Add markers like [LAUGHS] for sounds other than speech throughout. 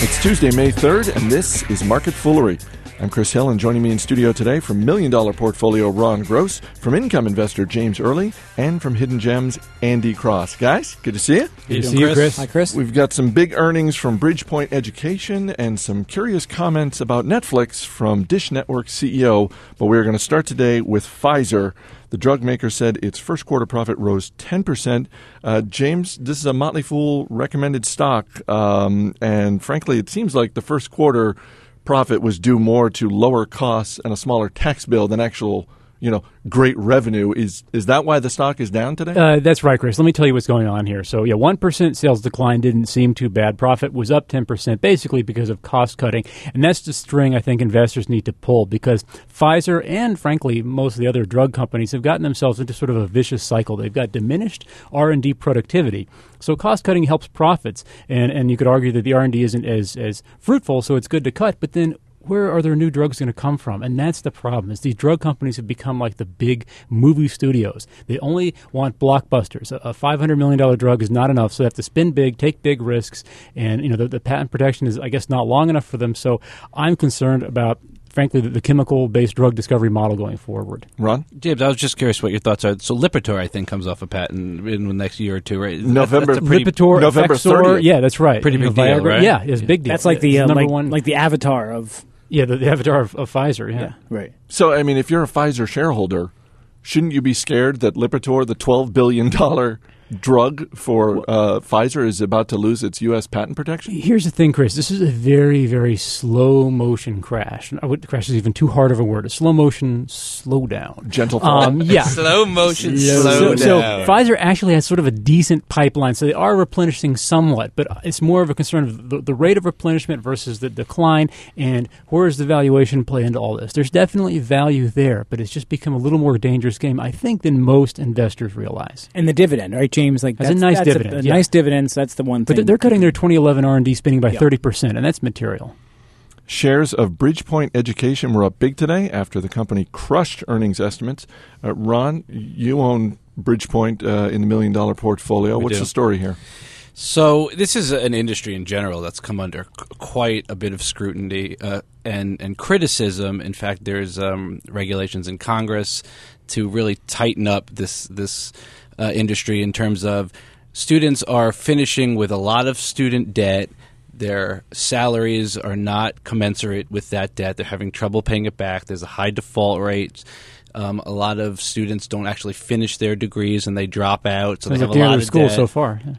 It's Tuesday, May 3rd, and this is Market Foolery. I'm Chris Hill, and joining me in studio today from Million Dollar Portfolio, Ron Gross, from Income Investor, James Early, and from Hidden Gems, Andy Cross. Guys, good to see you. Good to see you, Chris. Hi, Chris. We've got some big earnings from Bridgepoint Education and some curious comments about Netflix from Dish Network CEO, but we're going to start today with Pfizer. The drug maker said its first quarter profit rose 10%. Uh, James, this is a Motley Fool recommended stock, um, and frankly, it seems like the first quarter profit was due more to lower costs and a smaller tax bill than actual you know great revenue. Is is that why the stock is down today? Uh, that's right chris. Let me tell you what's going on here. So yeah 1% sales decline didn't seem too bad. Profit was up 10% basically because of cost cutting. And that's the string i think investors need to pull because pfizer and frankly most of the other drug companies have gotten themselves into sort of a vicious cycle. They've got diminished r&d productivity. So cost cutting helps profits. And and you could argue that the r&d isn't as as fruitful so it's good to cut. But then where are their new drugs going to come from? And that's the problem. Is these drug companies have become like the big movie studios. They only want blockbusters. A, five hundred million dollar drug is not enough, so they have to spin big, take big risks, and you know the, the patent protection is, I guess, not long enough for them. So I'm concerned about frankly, the, the chemical-based drug discovery model going forward. Ron? James, I was just curious what your thoughts are. So Lipitor, I think, comes off a patent in the next year or two, right? November. That's pretty, Lipitor, November Effexor, 30th. Yeah, that's right. Pretty big Viagra, deal, right? Yeah, it's a big deal. That's like the uh, number like, one. like the avatar of yeah, the, the avatar of, of Pfizer. Yeah. yeah, right. So, I mean, if you're a Pfizer shareholder, shouldn't you be scared that Lipitor, the $12 billion drug for uh, Pfizer, is about to lose its U.S. patent protection? Here's the thing, Chris. This is a very, very slow motion crash. I would, crash is even too hard of a word. A slow motion slowdown. Gentle fall. Um, yeah. [LAUGHS] Slow motion, so, slow so down. Pfizer actually has sort of a decent pipeline, so they are replenishing somewhat, but it's more of a concern of the, the rate of replenishment versus the decline, and where does the valuation play into all this? There's definitely value there, but it's just become a little more dangerous game, I think, than most investors realize. And the dividend, right, James? Like Has a nice that's dividend, A, yeah. nice dividends. That's the one But thing. they're- they're cutting their 2011 R&D spending by Yeah. 30%, and that's material. Shares of Bridgepoint Education were up big today after the company crushed earnings estimates. Uh, Ron, you own Bridgepoint uh, in the million dollar portfolio. We What's do. the story here? So this is an industry in general that's come under c- quite a bit of scrutiny uh, and and criticism. In fact, there's um, regulations in Congress to really tighten up this this uh, industry in terms of students are finishing with a lot of student debt. Their salaries are not commensurate with that debt. They're having trouble paying it back. There's a high default rate. Um, a lot of students don't actually finish their degrees and they drop out. So Sounds they have a lot of of school debt. so far. Yeah.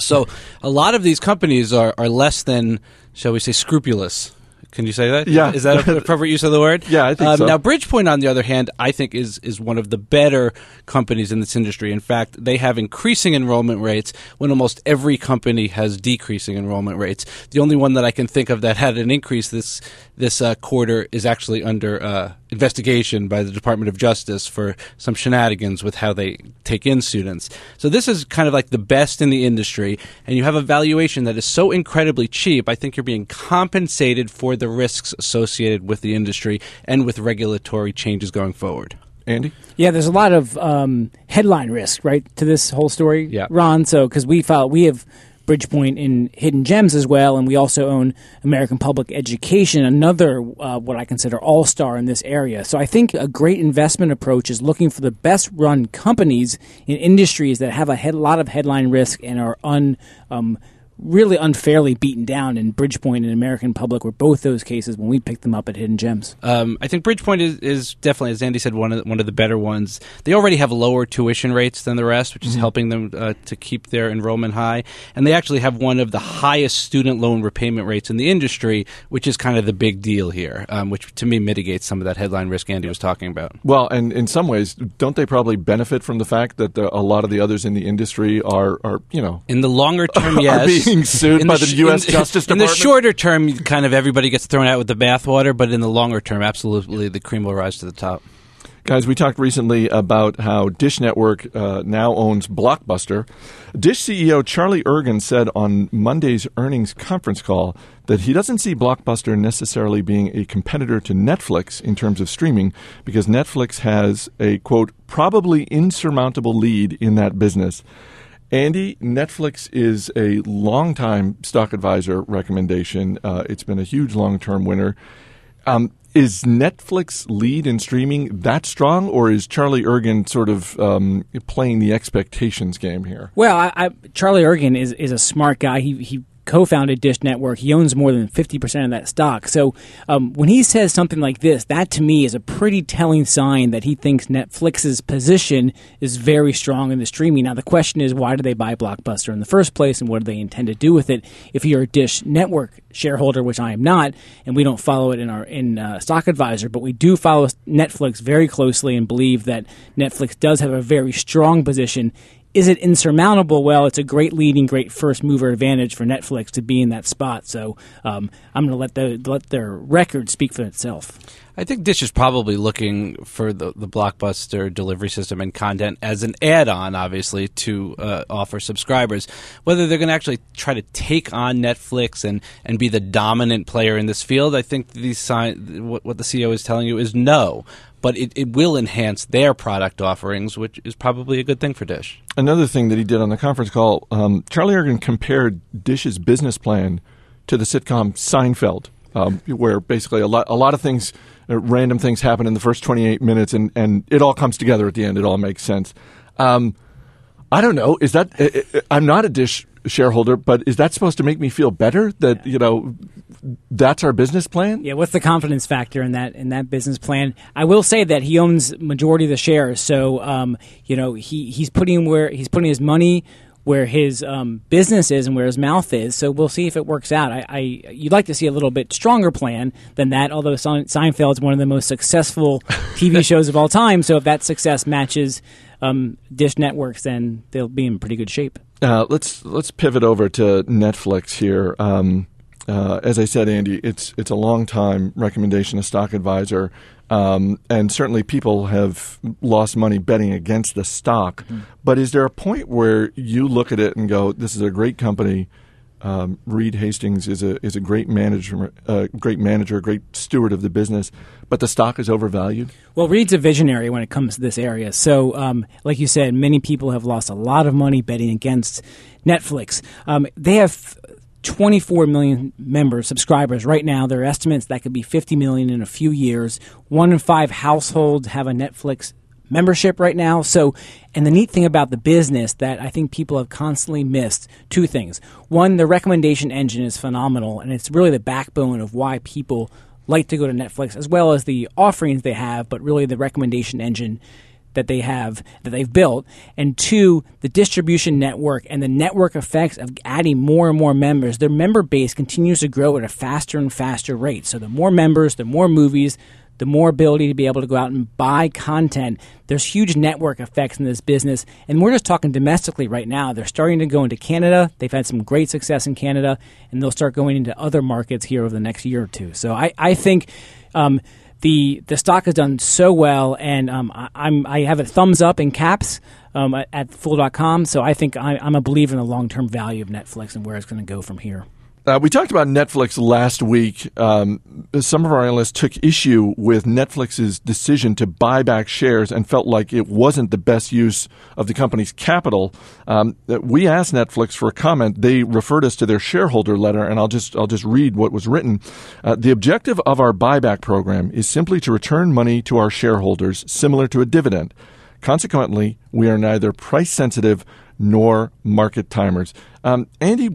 So a lot of these companies are, are less than, shall we say, scrupulous. Can you say that? Yeah. Is that an [LAUGHS] appropriate use of the word? Yeah, I think um, so. Now, Bridgepoint, on the other hand, I think is is one of the better companies in this industry. In fact, they have increasing enrollment rates when almost every company has decreasing enrollment rates. The only one that I can think of that had an increase this this uh, quarter is actually under uh, investigation by the Department of Justice for some shenanigans with how they take in students. So this is kind of like the best in the industry, and you have a valuation that is so incredibly cheap. I think you're being compensated for the risks associated with the industry and with regulatory changes going forward. Andy? Yeah, there's a lot of um, headline risk, right, to this whole story, Yeah. Ron. So because we file, we have Bridgepoint in Hidden Gems as well, and we also own American Public Education, another uh, what I consider all star in this area. So I think a great investment approach is looking for the best run companies in industries that have a head, lot of headline risk and are un. Um, Really unfairly beaten down, in Bridgepoint and American Public were both those cases when we picked them up at Hidden Gems. Um, I think Bridgepoint is, is definitely, as Andy said, one of the, one of the better ones. They already have lower tuition rates than the rest, which is helping them uh, to keep their enrollment high. And they actually have one of the highest student loan repayment rates in the industry, which is kind of the big deal here, um, which to me mitigates some of that headline risk Andy was talking about. Well, and in some ways, don't they probably benefit from the fact that the, a lot of the others in the industry are, are you know, In the longer term, [LAUGHS] Are yes. Being sued In by the sh- U.S. in- Justice [LAUGHS] In the shorter term, kind of everybody gets thrown out with the bathwater, but in the longer term, absolutely, the cream will rise to the top. Guys, we talked recently about how Dish Network uh, now owns Blockbuster. Dish CEO Charlie Ergen said on Monday's earnings conference call that he doesn't see Blockbuster necessarily being a competitor to Netflix in terms of streaming because Netflix has a, quote, probably insurmountable lead in that business. Andy, Netflix is a long-time stock advisor recommendation. Uh, it's been a huge long-term winner. Um, is Netflix lead in streaming that strong, or is Charlie Ergen sort of um, playing the expectations game here? Well, I, I, Charlie Ergen is, is a smart guy. He he co-founded Dish Network. He owns more than 50% of that stock. So um, when he says something like this, that to me is a pretty telling sign that he thinks Netflix's position is very strong in the streaming. Now the question is, why do they buy Blockbuster in the first place, and what do they intend to do with it? If you're a Dish Network shareholder, which I am not, and we don't follow it in our in uh, Stock Advisor, but we do follow Netflix very closely and believe that Netflix does have a very strong position is it insurmountable? Well, it's a great leading, great first mover advantage for Netflix to be in that spot. So um, I'm going to let the let their record speak for itself. I think Dish is probably looking for the, the blockbuster delivery system and content as an add-on, obviously, to uh, offer subscribers. Whether they're going to actually try to take on Netflix and, and be the dominant player in this field, I think the sign, what, what the CEO is telling you is no but it, it will enhance their product offerings, which is probably a good thing for Dish. Another thing that he did on the conference call, um, Charlie Ergen compared Dish's business plan to the sitcom Seinfeld, um, where basically a lot a lot of things, uh, random things happen in the first 28 minutes, and, and it all comes together at the end. It all makes sense. Um, I don't know. Is that I'm not a Dish shareholder, but is that supposed to make me feel better that you know that's our business plan? Yeah, what's the confidence factor in that in that business plan? I will say that he owns majority of the shares, so um, you know he he's putting where he's putting his money where his um, business is and where his mouth is. So we'll see if it works out. I, I you'd like to see a little bit stronger plan than that. Although Seinfeld is one of the most successful TV [LAUGHS] shows of all time, so if that success matches um, Dish Networks, then they'll be in pretty good shape. Uh, let's let's pivot over to Netflix here. Um, uh, as I said, Andy, it's it's a long time recommendation, a stock advisor, um, and certainly people have lost money betting against the stock. Mm-hmm. But is there a point where you look at it and go, "This is a great company"? Um, Reed Hastings is a is a great manager, uh, great manager, great steward of the business, but the stock is overvalued. Well, Reed's a visionary when it comes to this area. So, um, like you said, many people have lost a lot of money betting against Netflix. Um, they have 24 million members, subscribers right now. There are estimates that could be 50 million in a few years. One in five households have a Netflix membership right now. So, and the neat thing about the business that I think people have constantly missed two things. One, the recommendation engine is phenomenal, and it's really the backbone of why people like to go to Netflix, as well as the offerings they have, but really the recommendation engine that they have that they've built and two the distribution network and the network effects of adding more and more members their member base continues to grow at a faster and faster rate so the more members the more movies the more ability to be able to go out and buy content. There's huge network effects in this business. And we're just talking domestically right now. They're starting to go into Canada. They've had some great success in Canada, and they'll start going into other markets here over the next year or two. So I, I think. Um, the the stock has done so well, and um, I, am I have a thumbs up in caps um, at Fool.com. So I think I, I'm a believer in the long term value of Netflix and where it's going to go from here. Uh, we talked about Netflix last week. Um, some of our analysts took issue with Netflix's decision to buy back shares and felt like it wasn't the best use of the company's capital. Um, we asked Netflix for a comment. They referred us to their shareholder letter, and I'll just I'll just read what was written. Uh, the objective of our buyback program is simply to return money to our shareholders, similar to a dividend. Consequently, we are neither price sensitive nor market timers. Um, Andy,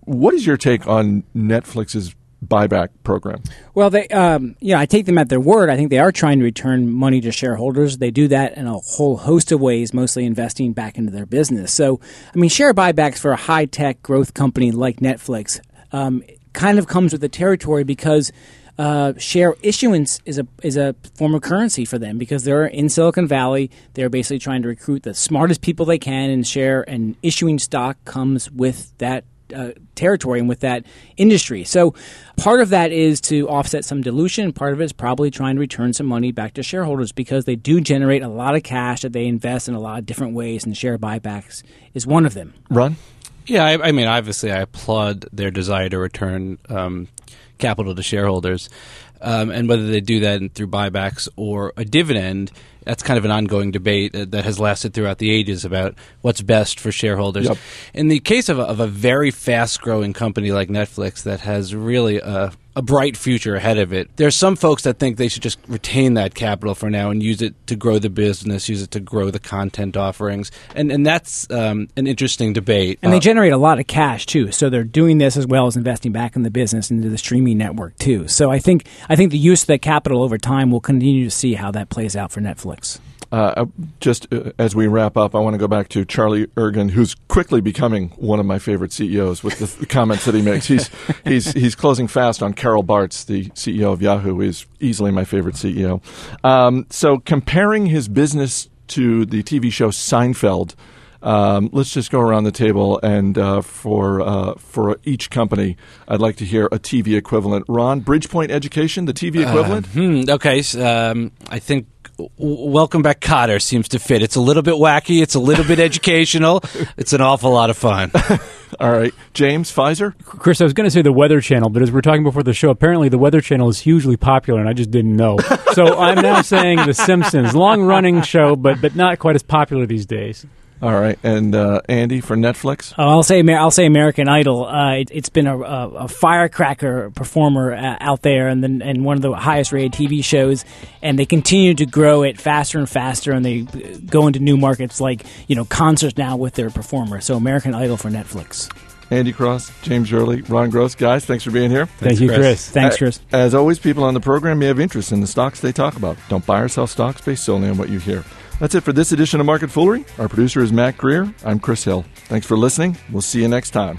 what is your take on Netflix's buyback program? Well, they, um, yeah, I take them at their word. I think they are trying to return money to shareholders. They do that in a whole host of ways, mostly investing back into their business. So, I mean, share buybacks for a high tech growth company like Netflix um, kind of comes with the territory because uh, share issuance is a is a form of currency for them because they're in Silicon Valley. They're basically trying to recruit the smartest people they can, and share and issuing stock comes with that uh, territory and with that industry. So part of that is to offset some dilution. Part of it is probably trying to return some money back to shareholders because they do generate a lot of cash that they invest in a lot of different ways, and share buybacks is one of them. Ron? Yeah, I, I mean, obviously, I applaud their desire to return um, capital to shareholders. Um, and whether they do that through buybacks or a dividend, that's kind of an ongoing debate that has lasted throughout the ages about what's best for shareholders. Yep. In the case of a, of a very fast growing company like Netflix that has really a, a bright future ahead of it, there's some folks that think they should just retain that capital for now and use it to grow the business, use it to grow the content offerings. And, and that's um, an interesting debate. And they generate a lot of cash too. So they're doing this as well as investing back in the business into the streaming network too. So I think I think the use of that capital over time will continue to see how that plays out for Netflix. Uh, just uh, as we wrap up, I want to go back to Charlie Ergen, who's quickly becoming one of my favorite CEOs with the, [LAUGHS] comments that he makes. He's he's he's closing fast on Carol Bartz, the CEO of Yahoo, is easily my favorite CEO. Um, so comparing his business to the TV show Seinfeld. Um, let's just go around the table, and uh, for uh, for each company, I'd like to hear a TV equivalent. Ron, Bridgepoint Education, the TV equivalent. Uh, hmm, okay, um, I think Welcome Back Kotter seems to fit. It's a little bit wacky. It's a little bit educational. [LAUGHS] It's an awful lot of fun. [LAUGHS] All right, James Pfizer. Chris, I was going to say the Weather Channel, but as we are talking before the show, apparently the Weather Channel is hugely popular, and I just didn't know. [LAUGHS] so I'm now saying The Simpsons, long running show, but but not quite as popular these days. All right, and uh, Andy for Netflix. Oh, I'll say I'll say American Idol. Uh, it, has been a, a, a, firecracker performer uh, out there, and then and one of the highest rated TV shows. And they continue to grow it faster and faster, and they go into new markets like you know concerts now with their performer. So American Idol for Netflix. Andy Cross, James Early, Ron Gross. Guys, thanks for being here. Thank you, Chris. Chris. Thanks, Chris. As always, people on the program may have interest in the stocks they talk about. Don't buy or sell stocks based solely on what you hear. That's it for this edition of Market Foolery. Our producer is Mac Greer. I'm Chris Hill. Thanks for listening. We'll see you next time.